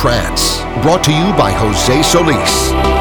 Trance, brought to you by Jose Solis.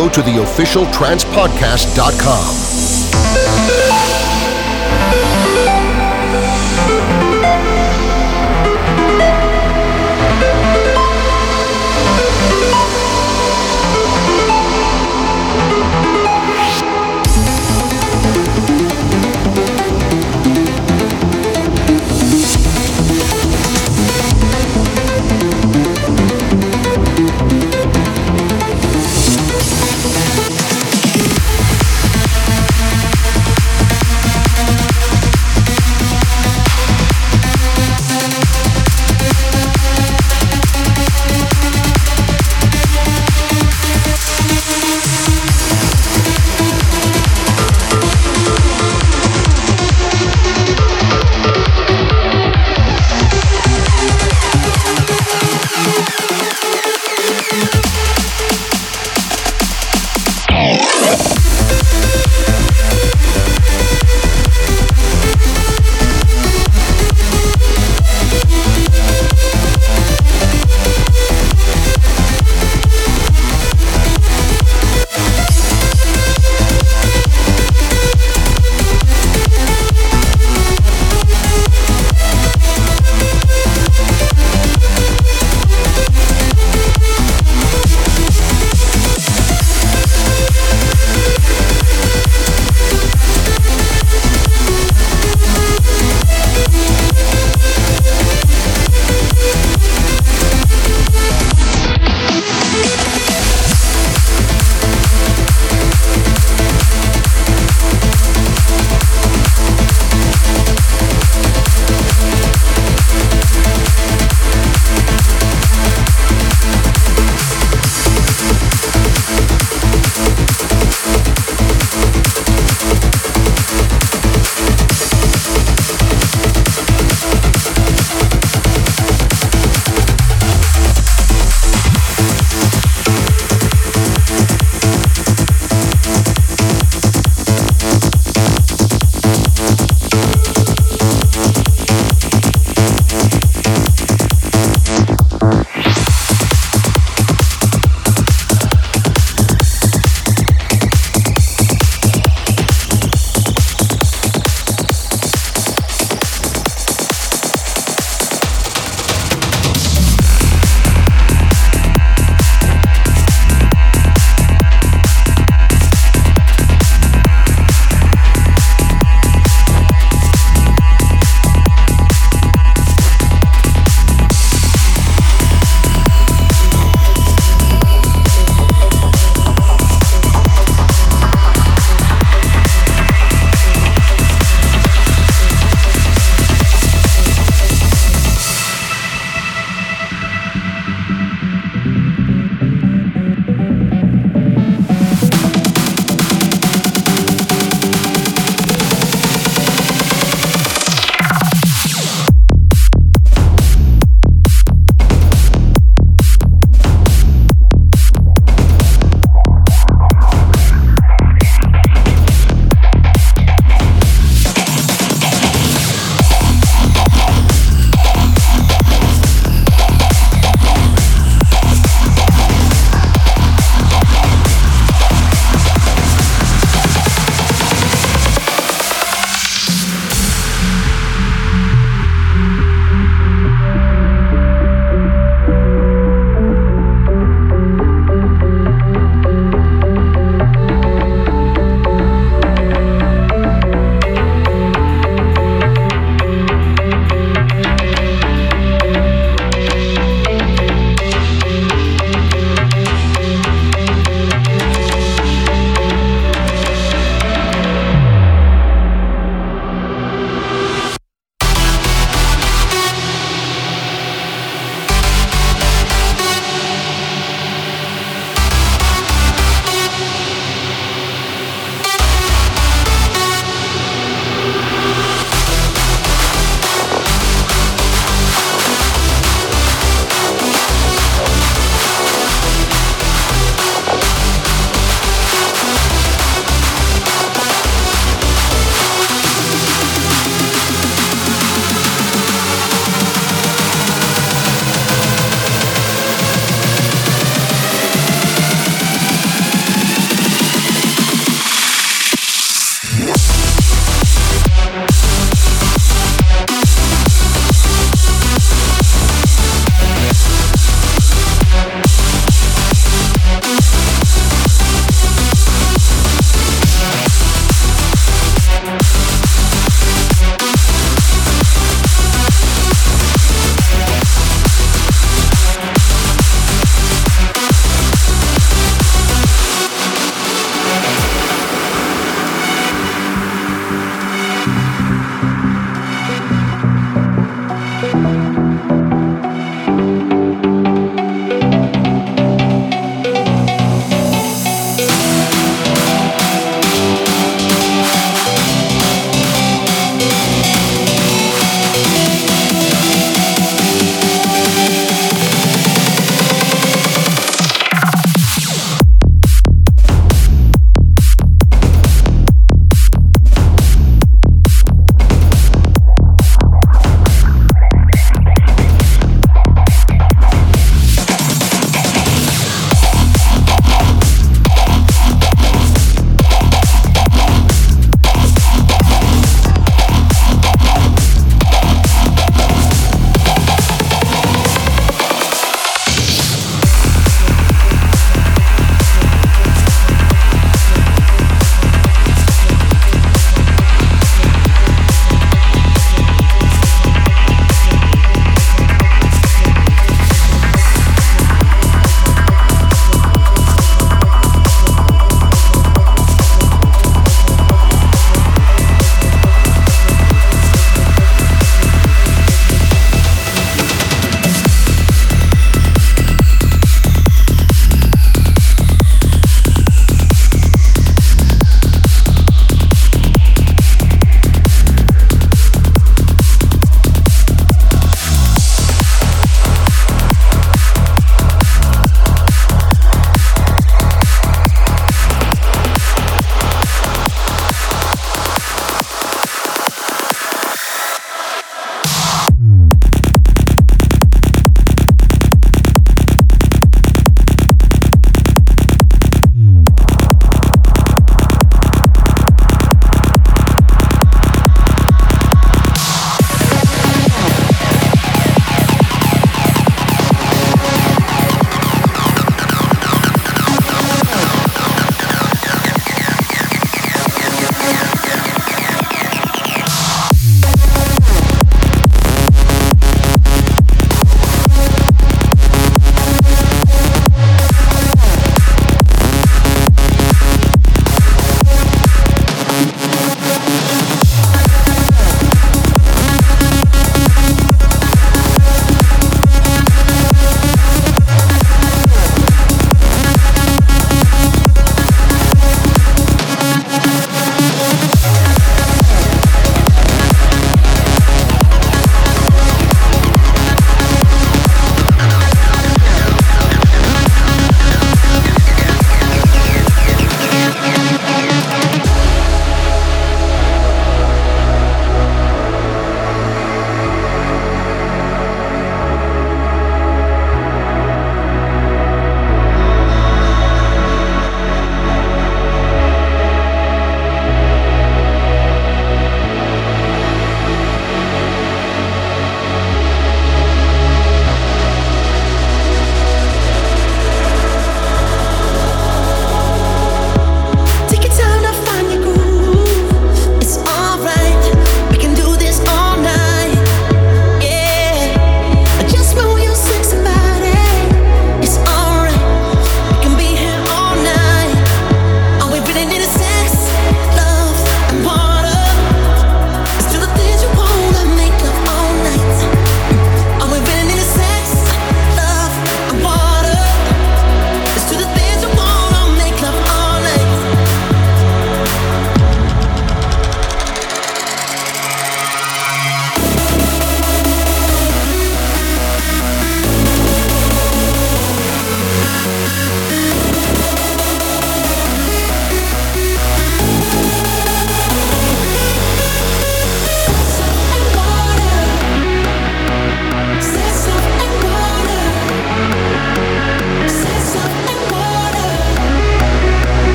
Go to the officialtrancepodcast.com.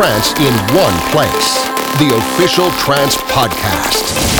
Psytrance in one place. The official Trance Podcast.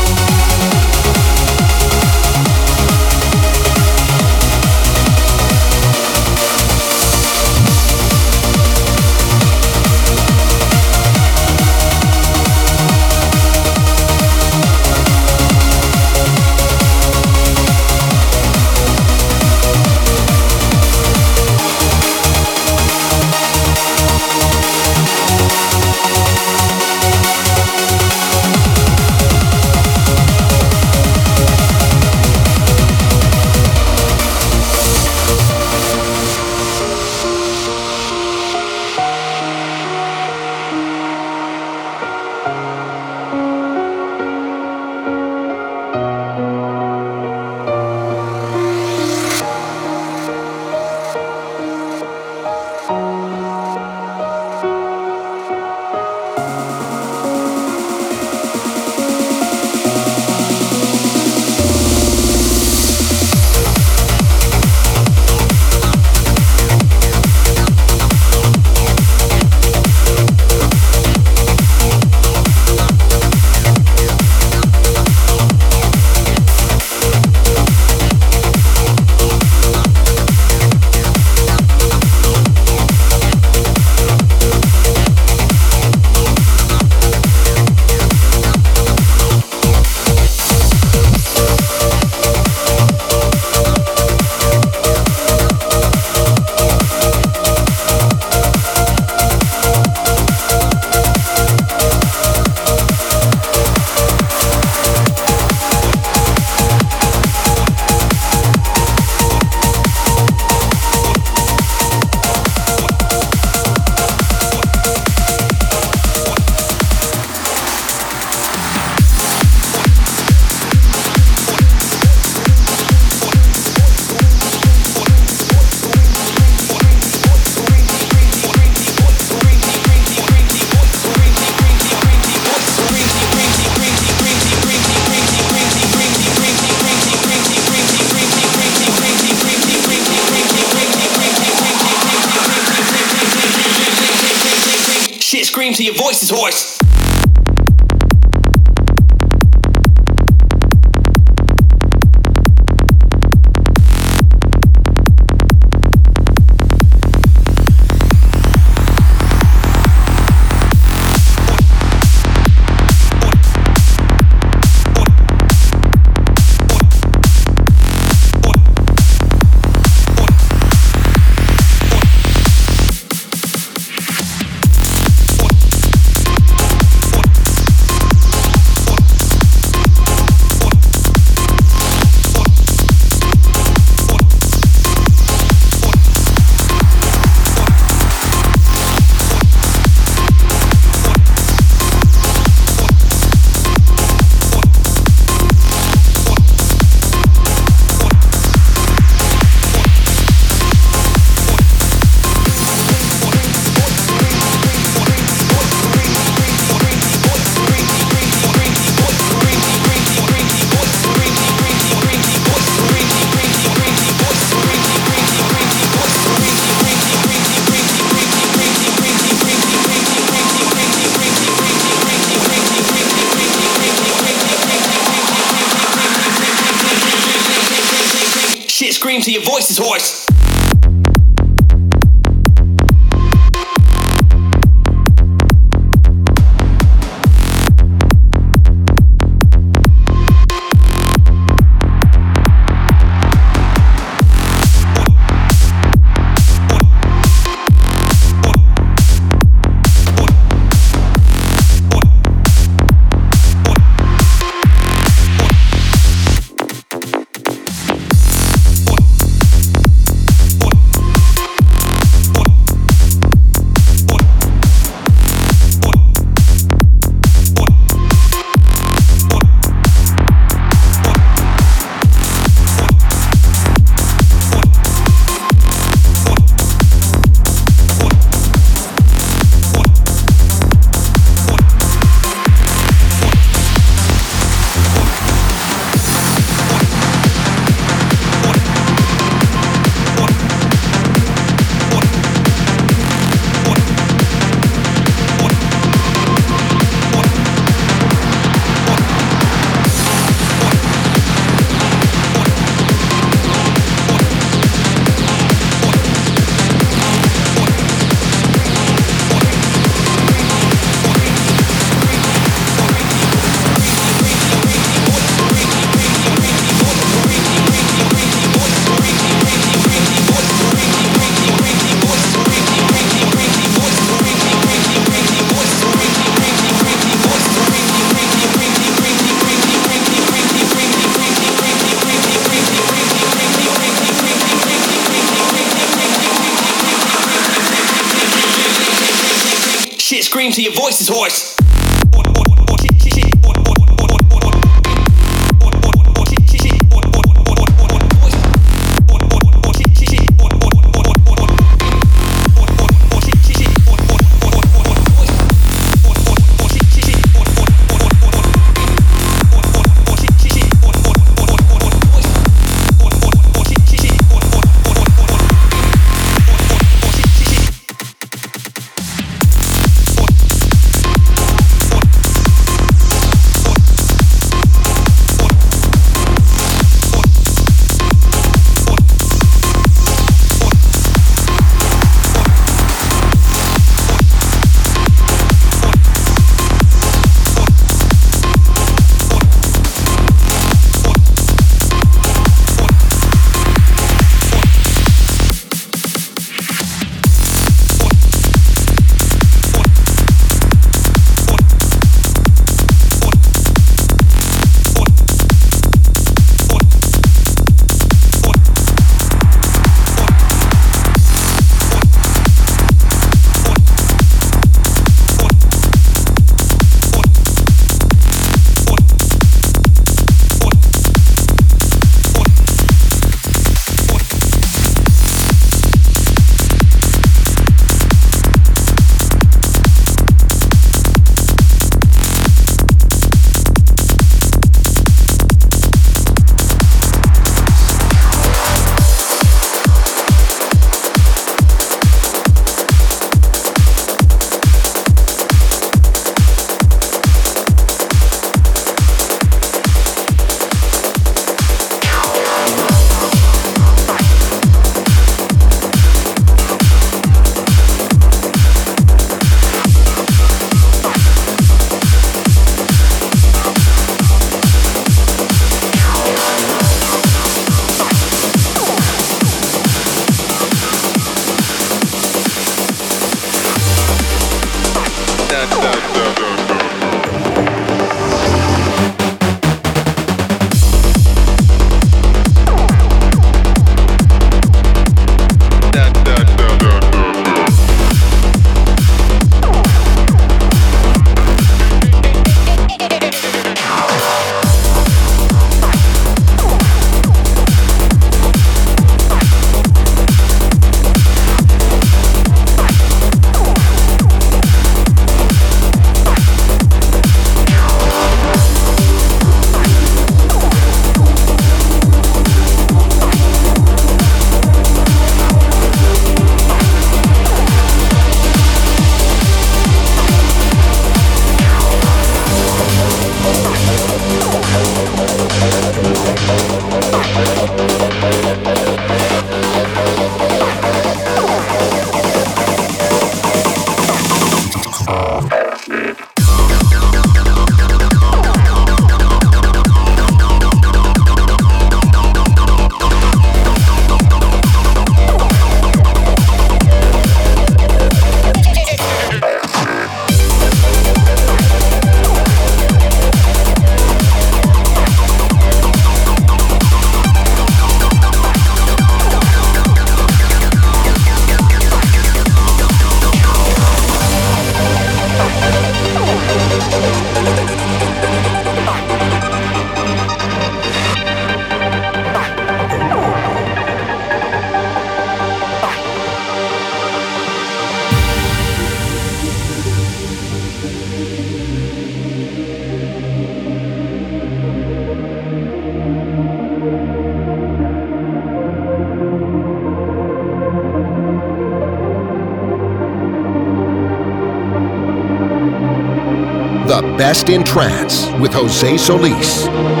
Best in trance with Jose Solis.